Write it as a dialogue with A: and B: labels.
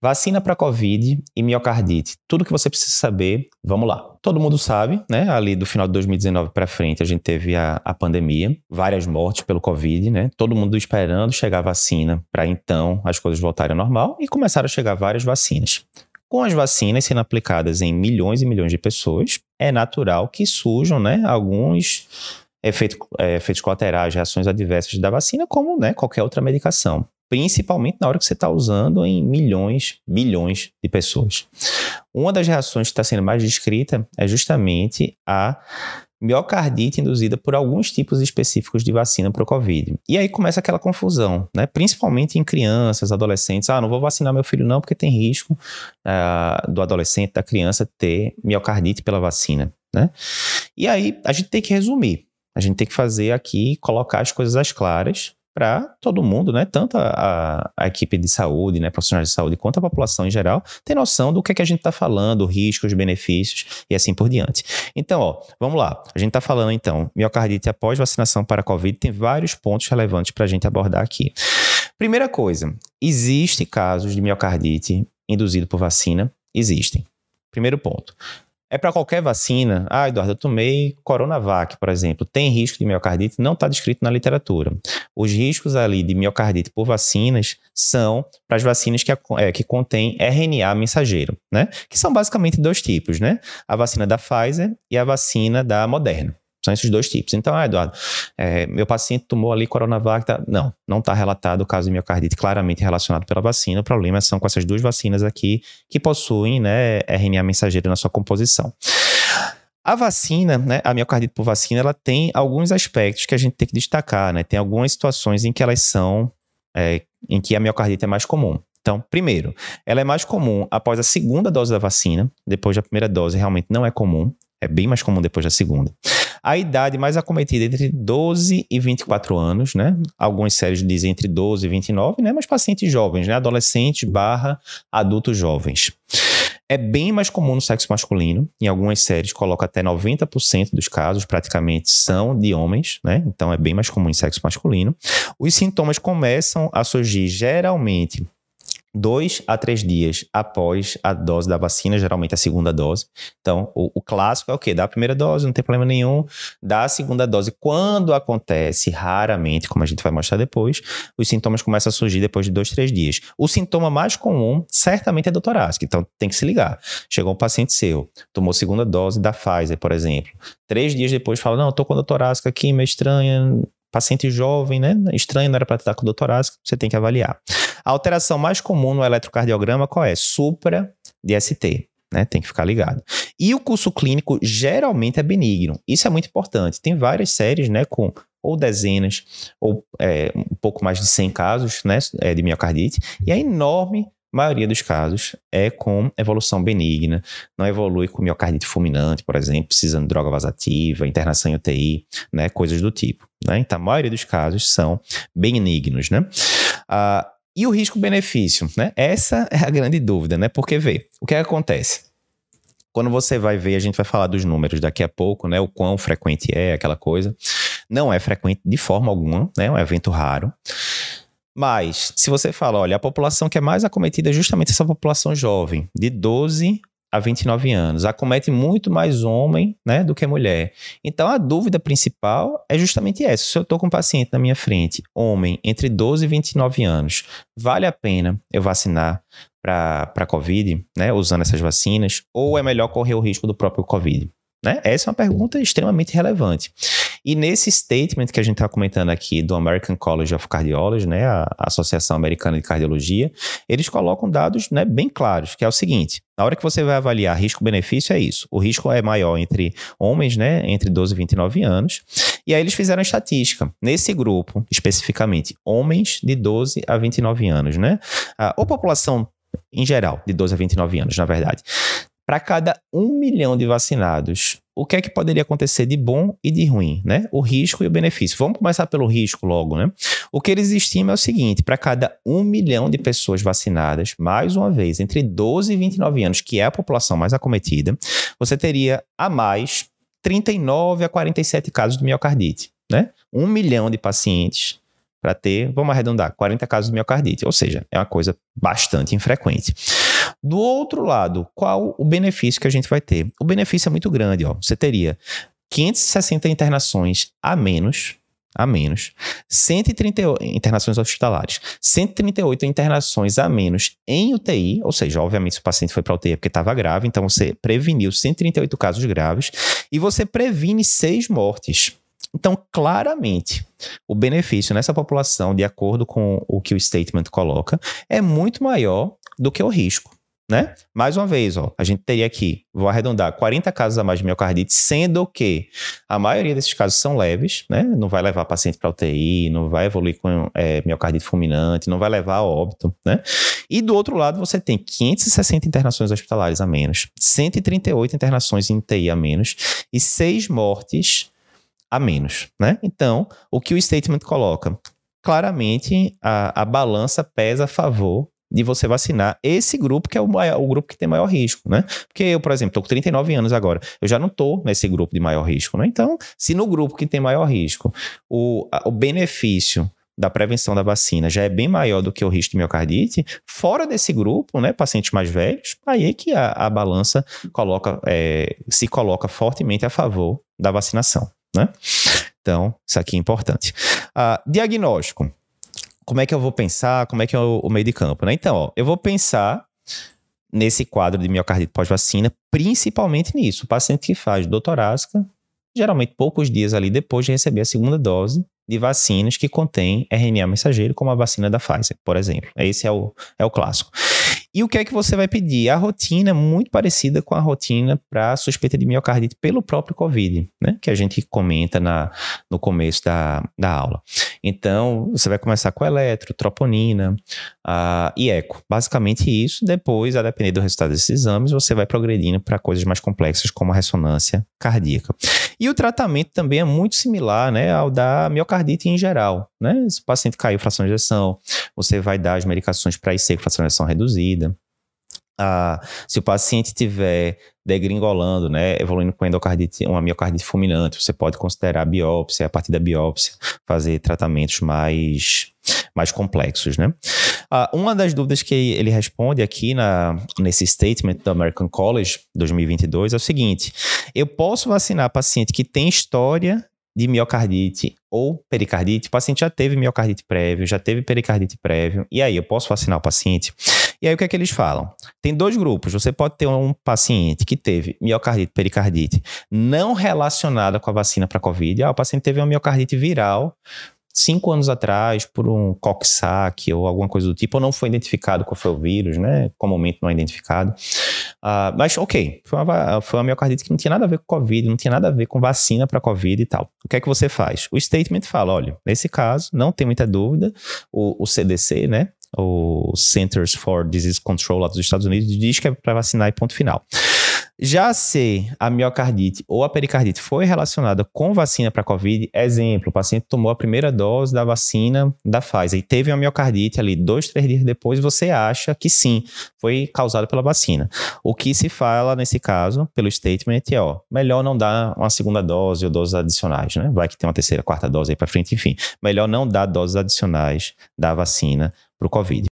A: Vacina para Covid e miocardite. Tudo que você precisa saber, vamos lá. Todo mundo sabe, né? Ali do final de 2019 para frente, a gente teve a, a pandemia, várias mortes pelo Covid, né? Todo mundo esperando chegar a vacina para então as coisas voltarem ao normal e começaram a chegar várias vacinas. Com as vacinas sendo aplicadas em milhões e milhões de pessoas, é natural que surjam, né? Alguns efeitos, é, efeitos colaterais, reações adversas da vacina, como né, qualquer outra medicação principalmente na hora que você está usando em milhões, bilhões de pessoas. Uma das reações que está sendo mais descrita é justamente a miocardite induzida por alguns tipos específicos de vacina para o Covid. E aí começa aquela confusão, né? principalmente em crianças, adolescentes. Ah, não vou vacinar meu filho não porque tem risco uh, do adolescente, da criança ter miocardite pela vacina. Né? E aí a gente tem que resumir. A gente tem que fazer aqui, colocar as coisas às claras para todo mundo, né, tanto a, a, equipe de saúde, né, profissionais de saúde, quanto a população em geral, ter noção do que, é que a gente está falando, riscos, benefícios e assim por diante. Então, ó, vamos lá. A gente está falando, então, miocardite após vacinação para a Covid, tem vários pontos relevantes para a gente abordar aqui. Primeira coisa, existe casos de miocardite induzido por vacina? Existem. Primeiro ponto. É para qualquer vacina. Ah, Eduardo, eu tomei Coronavac, por exemplo. Tem risco de miocardite? Não está descrito na literatura. Os riscos ali de miocardite por vacinas são para as vacinas que, é, que contêm RNA mensageiro, né? Que são basicamente dois tipos, né? A vacina da Pfizer e a vacina da Moderna. São esses dois tipos. Então, ah, Eduardo, é, meu paciente tomou ali Coronavac. Tá... Não, não está relatado o caso de miocardite claramente relacionado pela vacina. O problema são com essas duas vacinas aqui que possuem né, RNA mensageiro na sua composição. A vacina, né, a miocardite por vacina, ela tem alguns aspectos que a gente tem que destacar, né? Tem algumas situações em que elas são, é, em que a miocardite é mais comum. Então, primeiro, ela é mais comum após a segunda dose da vacina. Depois da primeira dose, realmente não é comum. É bem mais comum depois da segunda. A idade mais acometida é entre 12 e 24 anos, né? Algumas séries dizem entre 12 e 29, né? Mas pacientes jovens, né? Adolescentes barra adultos jovens. É bem mais comum no sexo masculino. Em algumas séries coloca até 90% dos casos, praticamente, são de homens, né? Então é bem mais comum em sexo masculino. Os sintomas começam a surgir geralmente dois a três dias após a dose da vacina, geralmente a segunda dose. Então, o, o, clássico é o quê? Dá a primeira dose, não tem problema nenhum. Dá a segunda dose. Quando acontece, raramente, como a gente vai mostrar depois, os sintomas começam a surgir depois de dois, três dias. O sintoma mais comum, certamente, é do torácico. Então, tem que se ligar. Chegou um paciente seu, tomou segunda dose da Pfizer, por exemplo. Três dias depois fala, não, tô com a torácica aqui, meio estranha, paciente jovem, né? Estranho, não era para estar com dor torácica, você tem que avaliar. A alteração mais comum no eletrocardiograma qual é? Supra de ST. Né, tem que ficar ligado. E o curso clínico geralmente é benigno. Isso é muito importante. Tem várias séries, né, com ou dezenas, ou é, um pouco mais de 100 casos, né, é, de miocardite, e a enorme maioria dos casos é com evolução benigna, não evolui com miocardite fulminante, por exemplo, precisando de droga vasativa, internação em UTI, né, coisas do tipo. Né? Então, a maioria dos casos são benignos. Né? Ah, e o risco-benefício? Né? Essa é a grande dúvida, né? porque vê, o que, é que acontece? Quando você vai ver, a gente vai falar dos números daqui a pouco, né? O quão frequente é aquela coisa. Não é frequente de forma alguma, né? É um evento raro. Mas, se você fala, olha, a população que é mais acometida é justamente essa população jovem, de 12 a 29 anos. Acomete muito mais homem né, do que mulher. Então, a dúvida principal é justamente essa. Se eu estou com um paciente na minha frente, homem, entre 12 e 29 anos, vale a pena eu vacinar para a Covid, né, usando essas vacinas, ou é melhor correr o risco do próprio Covid? Né? Essa é uma pergunta extremamente relevante. E nesse statement que a gente está comentando aqui do American College of Cardiology, né, a Associação Americana de Cardiologia, eles colocam dados né, bem claros, que é o seguinte: na hora que você vai avaliar risco-benefício, é isso. O risco é maior entre homens, né, entre 12 e 29 anos. E aí eles fizeram a estatística. Nesse grupo, especificamente, homens de 12 a 29 anos, né? Ou população em geral, de 12 a 29 anos, na verdade para cada um milhão de vacinados, o que é que poderia acontecer de bom e de ruim, né? O risco e o benefício. Vamos começar pelo risco logo, né? O que eles estimam é o seguinte: para cada um milhão de pessoas vacinadas, mais uma vez, entre 12 e 29 anos, que é a população mais acometida, você teria a mais 39 a 47 casos de miocardite, né? Um milhão de pacientes para ter, vamos arredondar, 40 casos de miocardite, ou seja, é uma coisa bastante infrequente. Do outro lado, qual o benefício que a gente vai ter? O benefício é muito grande, ó. Você teria 560 internações a menos a menos, 138 internações hospitalares, 138 internações a menos em UTI, ou seja, obviamente se o paciente foi para UTI é porque estava grave, então você preveniu 138 casos graves e você previne seis mortes. Então, claramente, o benefício nessa população, de acordo com o que o statement coloca, é muito maior do que o risco né? Mais uma vez, ó, a gente teria aqui, vou arredondar, 40 casos a mais de miocardite, sendo que a maioria desses casos são leves, né? Não vai levar paciente para UTI, não vai evoluir com é, miocardite fulminante, não vai levar a óbito, né? E do outro lado, você tem 560 internações hospitalares a menos, 138 internações em UTI a menos e 6 mortes a menos, né? Então, o que o statement coloca? Claramente, a, a balança pesa a favor de você vacinar esse grupo que é o, maior, o grupo que tem maior risco, né? Porque eu, por exemplo, estou com 39 anos agora, eu já não estou nesse grupo de maior risco, né? Então, se no grupo que tem maior risco, o, o benefício da prevenção da vacina já é bem maior do que o risco de miocardite, fora desse grupo, né, pacientes mais velhos, aí é que a, a balança coloca, é, se coloca fortemente a favor da vacinação, né? Então, isso aqui é importante. Uh, diagnóstico como é que eu vou pensar, como é que é o, o meio de campo, né? Então, ó, eu vou pensar nesse quadro de miocardite pós-vacina, principalmente nisso. O paciente que faz doutorásica, geralmente poucos dias ali depois de receber a segunda dose de vacinas que contém RNA mensageiro, como a vacina da Pfizer, por exemplo. Esse é o, é o clássico. E o que é que você vai pedir? A rotina é muito parecida com a rotina para suspeita de miocardite pelo próprio Covid, né? Que a gente comenta na, no começo da, da aula. Então, você vai começar com eletro, troponina uh, e eco. Basicamente isso. Depois, a depender do resultado desses exames, você vai progredindo para coisas mais complexas, como a ressonância cardíaca. E o tratamento também é muito similar né, ao da miocardite em geral. Né? Se o paciente caiu fração de ejeção, você vai dar as medicações para IC com fração de ejeção reduzida. Ah, se o paciente tiver degringolando, né, evoluindo com endocardite, uma miocardite fulminante, você pode considerar a biópsia, a partir da biópsia, fazer tratamentos mais, mais complexos, né. Ah, uma das dúvidas que ele responde aqui na, nesse statement do American College 2022 é o seguinte, eu posso vacinar paciente que tem história de miocardite ou pericardite, o paciente já teve miocardite prévio, já teve pericardite prévio, e aí eu posso vacinar o paciente? E aí o que é que eles falam? Tem dois grupos, você pode ter um paciente que teve miocardite, pericardite não relacionada com a vacina para Covid, ah, o paciente teve uma miocardite viral, cinco anos atrás por um coxsack ou alguma coisa do tipo, ou não foi identificado qual foi o vírus, né? Comumente não é identificado. Uh, mas, ok, foi uma, foi uma miocardite que não tinha nada a ver com Covid, não tinha nada a ver com vacina para Covid e tal. O que é que você faz? O statement fala: olha, nesse caso, não tem muita dúvida, o, o CDC, né? O Centers for Disease Control lá dos Estados Unidos diz que é para vacinar e ponto final. Já se a miocardite ou a pericardite foi relacionada com vacina para Covid, exemplo, o paciente tomou a primeira dose da vacina da Pfizer e teve uma miocardite ali dois, três dias depois, você acha que sim, foi causada pela vacina. O que se fala nesse caso, pelo statement, é ó, melhor não dar uma segunda dose ou doses adicionais, né? Vai que tem uma terceira, quarta dose aí para frente, enfim. Melhor não dar doses adicionais da vacina para o Covid.